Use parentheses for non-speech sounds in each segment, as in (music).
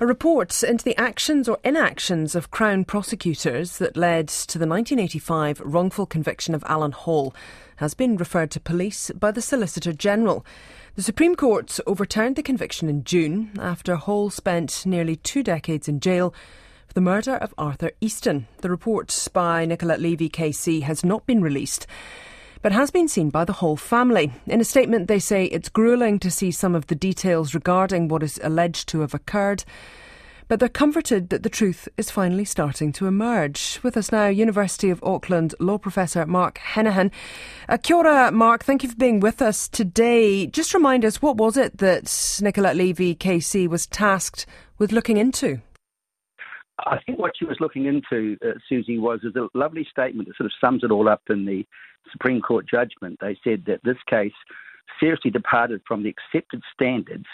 A report into the actions or inactions of Crown prosecutors that led to the 1985 wrongful conviction of Alan Hall has been referred to police by the Solicitor General. The Supreme Court overturned the conviction in June after Hall spent nearly two decades in jail for the murder of Arthur Easton. The report by Nicolette Levy KC has not been released but has been seen by the whole family. In a statement, they say it's grueling to see some of the details regarding what is alleged to have occurred. But they're comforted that the truth is finally starting to emerge. With us now, University of Auckland law professor Mark Henaghan. Uh, kia ora, Mark. Thank you for being with us today. Just remind us, what was it that Nicolette Levy KC was tasked with looking into? I think what she was looking into, uh, Susie, was is a lovely statement that sort of sums it all up in the Supreme Court judgment. They said that this case seriously departed from the accepted standards,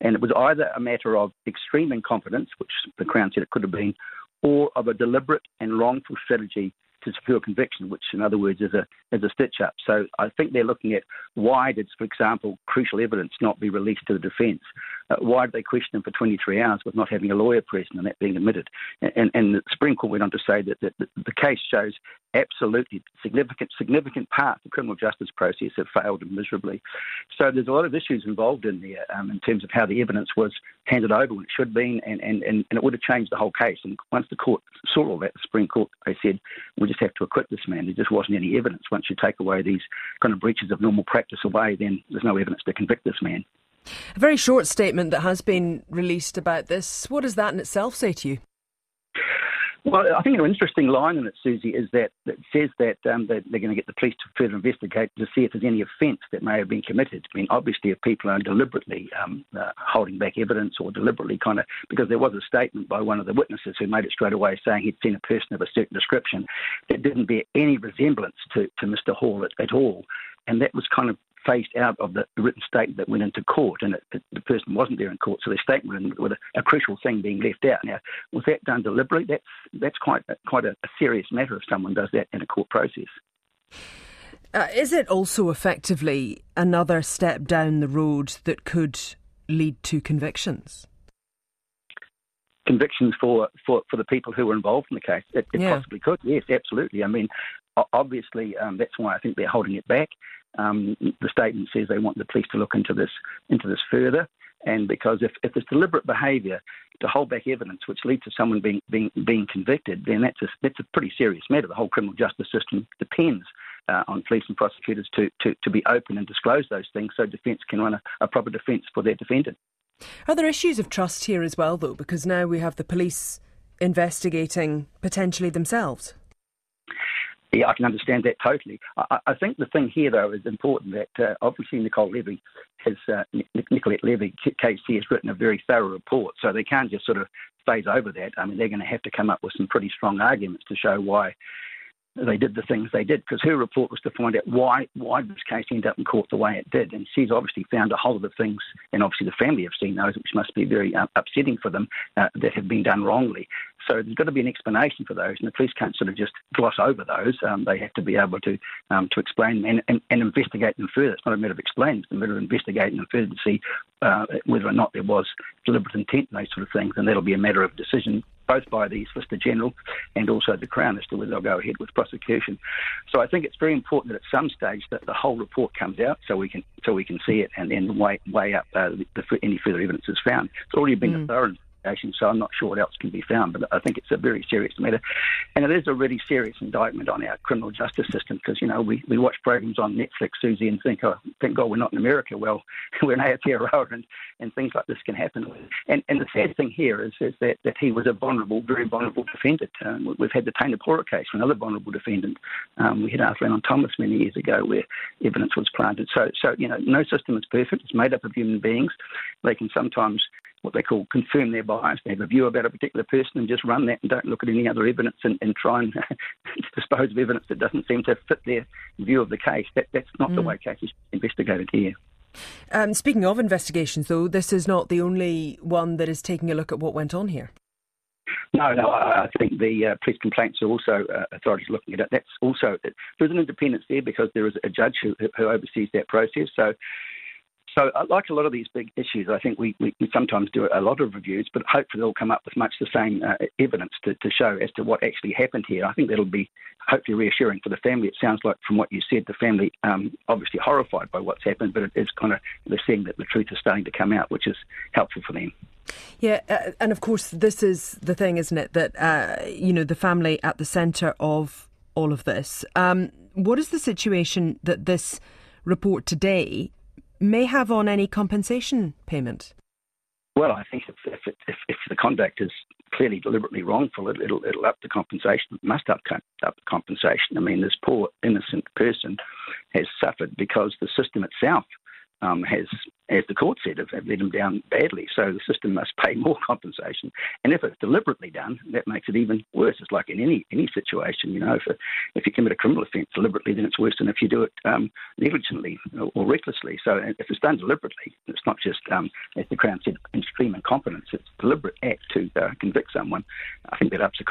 and it was either a matter of extreme incompetence, which the Crown said it could have been, or of a deliberate and wrongful strategy to secure conviction, which in other words is a is a stitch up. So I think they're looking at why did, for example, crucial evidence not be released to the defence? Uh, why did they question him for 23 hours with not having a lawyer present and that being admitted? And, and the Supreme Court went on to say that, that the case shows absolutely significant significant part of the criminal justice process have failed miserably. So there's a lot of issues involved in there um, in terms of how the evidence was handed over when it should have been, and, and, and, and it would have changed the whole case. And once the court saw all that, the Supreme Court, they said, we just have to acquit this man. There just wasn't any evidence. Once you take away these kind of breaches of normal practice away, then there's no evidence to convict this man. A very short statement that has been released about this. What does that in itself say to you? Well, I think an interesting line in it, Susie, is that it says that, um, they're going to get the police to further investigate to see if there's any offence that may have been committed. I mean, obviously, if people are deliberately um, uh, holding back evidence or deliberately kind of, because there was a statement by one of the witnesses who made it straight away saying he'd seen a person of a certain description that didn't bear any resemblance to, to Mr. Hall at, at all. And that was kind of phased out of the written statement that went into court, and it, the person wasn't there in court, so the statement with a, a, crucial thing being left out. Now, was that done deliberately? That's that's quite quite a, a serious matter if someone does that in a court process. Uh, is it also effectively another step down the road that could lead to convictions? Convictions for, for, for the people who were involved in the case. It, it yeah. possibly could, yes, absolutely. I mean, obviously, um, that's why I think they're holding it back. Um, the statement says they want the police to look into this into this further. And because if, if there's deliberate behaviour to hold back evidence which leads to someone being being, being convicted, then that's a, that's a pretty serious matter. The whole criminal justice system depends uh, on police and prosecutors to, to, to be open and disclose those things so defence can run a, a proper defence for their defendant. Are there issues of trust here as well, though? Because now we have the police investigating potentially themselves. Yeah, I can understand that totally. I, I, think the thing here, though, is important that uh, obviously Nicole Levy has, uh, Nicolette Levy, KC has written a very thorough report, so they can't just sort of phase over that. I mean, they're going to have to come up with some pretty strong arguments to show why they did the things they did because her report was to find out why why this case ended up in court the way it did, and she's obviously found a whole lot of things, and obviously the family have seen those, which must be very uh, upsetting for them uh, that have been done wrongly. So there's got to be an explanation for those, and the police can't sort of just gloss over those. Um, they have to be able to um, to explain and, and, and, investigate them further. It's not a matter of explaining; it's a matter of investigating them further to see uh, whether or not there was deliberate intent and those sort of things, and that'll be a matter of decision both by the Solicitor General and also the Crown as to whether they'll go ahead with prosecution. So I think it's very important that at some stage that the whole report comes out so we can so we can see it and then weigh, weigh up uh, the, the, any further evidence is found. It's already been mm. a thorough so I'm not sure what else can be found, but I think it's a very serious matter. And it is a really serious indictment on our criminal justice system because, you know, we, we watch programs on Netflix, Susie, and think, oh, thank God we're not in America. Well, (laughs) we're in Aotearoa (laughs) and, and things like this can happen. And, and the sad thing here is, is that, that he was a vulnerable, very vulnerable defendant. Um, we've had the Teina Pora case for another vulnerable defendant. Um, we had Arthur Allan Thomas many years ago where evidence was planted. So, so, you know, no system is perfect. It's made up of human beings. They can sometimes what they call confirm their bias. They have a view about a particular person and just run that and don't look at any other evidence and, and try and (laughs) dispose of evidence that doesn't seem to fit their view of the case. That, that's not mm. the way cases are investigated here. Um, speaking of investigations, though, this is not the only one that is taking a look at what went on here. No, no, I think the uh, police complaints are also uh, authorities looking at it. That's also there's an independence there because there is a judge who, who oversees that process. So So, uh, like a lot of these big issues, I think we, we, sometimes do a lot of reviews, but hopefully they'll come up with much the same uh, evidence to, to, show as to what actually happened here. I think that'll be hopefully reassuring for the family. It sounds like, from what you said, the family um, obviously horrified by what's happened, but it is kind of they're seeing that the truth is starting to come out, which is helpful for them. Yeah, uh, and of course, this is the thing, isn't it? That uh, you know the family at the centre of all of this. Um, what is the situation that this report today may have on any compensation payment? Well, I think if, if, if, if the conduct is clearly deliberately wrongful, it, will it'll up the compensation. It must up, up the compensation. I mean, this poor innocent person has suffered because the system itself um, has, as the court said, have, let him down badly. So the system must pay more (laughs) compensation. And if it's deliberately done, that makes it even worse. It's like in any any situation, you know, if, if you commit a criminal offence deliberately, then it's worse than if you do it um, negligently or, or, recklessly. So if it's done deliberately, it's not just, um, as the Crown said, extreme incompetence. It's a deliberate act to uh, convict someone. I think that ups the